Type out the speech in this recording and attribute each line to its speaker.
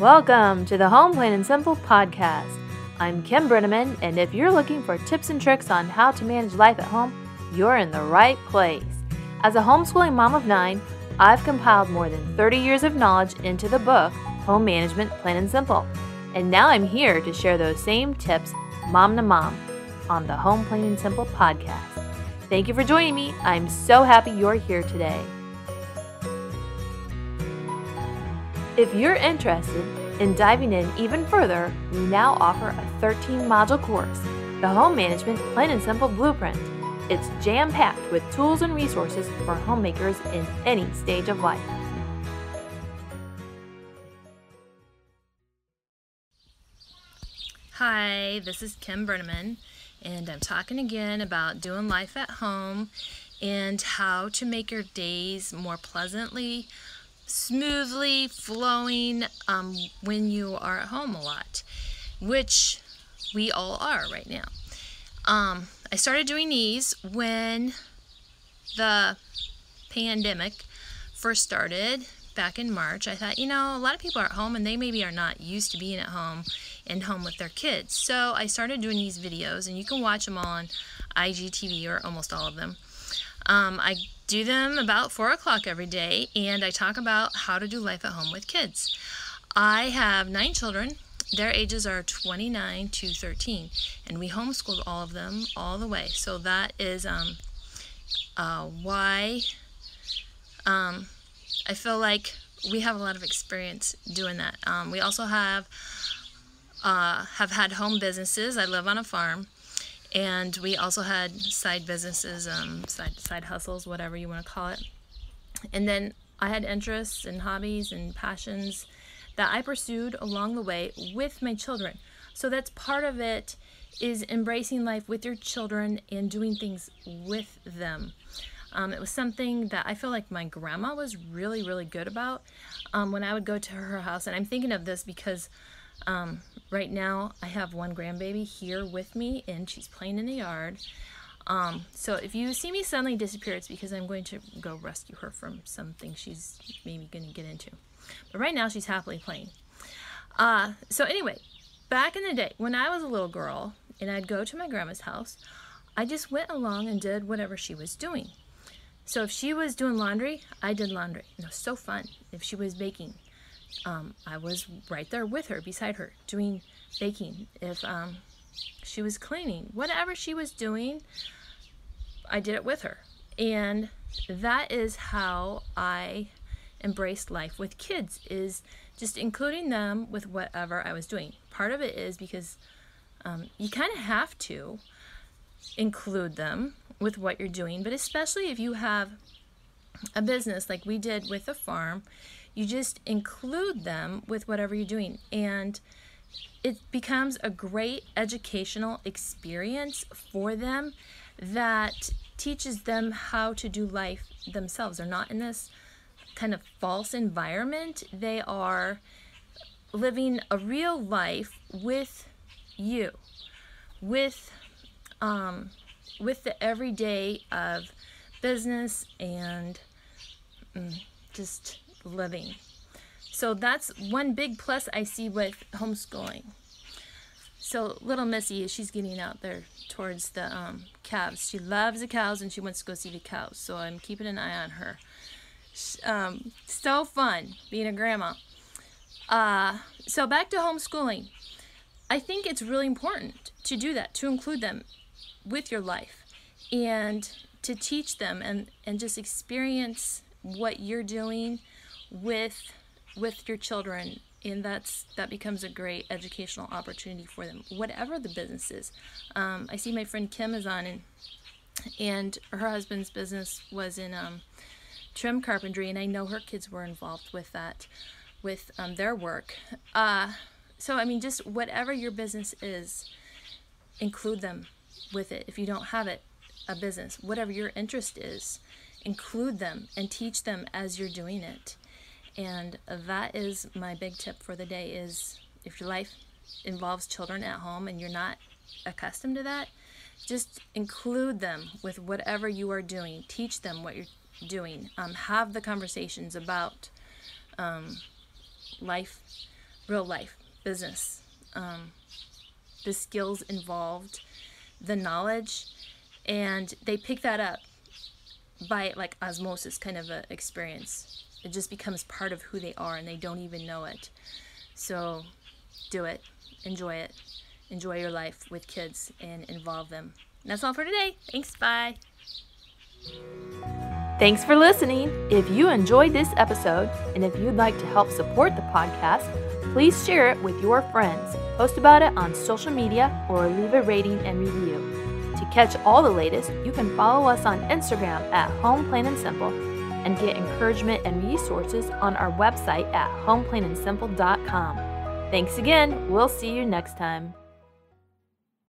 Speaker 1: Welcome to the Home Plain and Simple podcast. I'm Kim Brenneman, and if you're looking for tips and tricks on how to manage life at home, you're in the right place. As a homeschooling mom of nine, I've compiled more than 30 years of knowledge into the book Home Management Plain and Simple. And now I'm here to share those same tips, mom to mom, on the Home Plain and Simple podcast. Thank you for joining me. I'm so happy you're here today. If you're interested in diving in even further, we now offer a 13 module course, the Home Management Plain and Simple Blueprint. It's jam packed with tools and resources for homemakers in any stage of life.
Speaker 2: Hi, this is Kim Brenneman, and I'm talking again about doing life at home and how to make your days more pleasantly smoothly flowing um, when you are at home a lot, which we all are right now. Um, I started doing these when the pandemic first started back in March. I thought, you know, a lot of people are at home and they maybe are not used to being at home and home with their kids. So I started doing these videos, and you can watch them on IGTV or almost all of them. Um, I do them about 4 o'clock every day, and I talk about how to do life at home with kids. I have nine children. Their ages are 29 to 13, and we homeschooled all of them all the way. So that is um, uh, why um, I feel like we have a lot of experience doing that. Um, we also have uh, have had home businesses. I live on a farm, and we also had side businesses, um, side side hustles, whatever you want to call it. And then I had interests and hobbies and passions that I pursued along the way with my children. So that's part of it is embracing life with your children and doing things with them. Um, it was something that I feel like my grandma was really, really good about um, when I would go to her house. And I'm thinking of this because um, right now, I have one grandbaby here with me, and she's playing in the yard. Um, so if you see me suddenly disappear, it's because I'm going to go rescue her from something she's maybe going to get into. But right now, she's happily playing. Uh, so anyway, back in the day, when I was a little girl, and I'd go to my grandma's house, I just went along and did whatever she was doing. So if she was doing laundry, I did laundry. And it was so fun. If she was baking, um, I was right there with her, beside her, doing baking. If um, she was cleaning, whatever she was doing, I did it with her. And that is how I embraced life with kids is just including them with whatever I was doing. Part of it is because um, you kind of have to include them with what you're doing, but especially if you have a business like we did with the farm, you just include them with whatever you're doing. And it becomes a great educational experience for them that teaches them how to do life themselves. They're not in this kind of false environment, they are living a real life with you, with um, with the everyday of business and mm, just living. So that's one big plus I see with homeschooling. So little Missy, she's getting out there towards the um, calves. She loves the cows and she wants to go see the cows. So I'm keeping an eye on her. Um, so fun being a grandma. Uh, so back to homeschooling. I think it's really important to do that, to include them with your life and to teach them and, and just experience what you're doing with with your children and that's that becomes a great educational opportunity for them whatever the business is. Um, i see my friend kim is on and and her husband's business was in um, trim carpentry and i know her kids were involved with that with um, their work. Uh, so i mean just whatever your business is include them with it. If you don't have it a business whatever your interest is include them and teach them as you're doing it and that is my big tip for the day is if your life involves children at home and you're not accustomed to that just include them with whatever you are doing teach them what you're doing um, have the conversations about um, life real life business. Um, the skills involved, the knowledge, and they pick that up by like osmosis kind of a experience. It just becomes part of who they are and they don't even know it. So do it. Enjoy it. Enjoy your life with kids and involve them. And that's all for today. Thanks. Bye.
Speaker 1: Thanks for listening. If you enjoyed this episode and if you'd like to help support the podcast, please share it with your friends, post about it on social media, or leave a rating and review. To catch all the latest, you can follow us on Instagram at Home Plain and Simple and get encouragement and resources on our website at homeplainandsimple.com. Thanks again. We'll see you next time.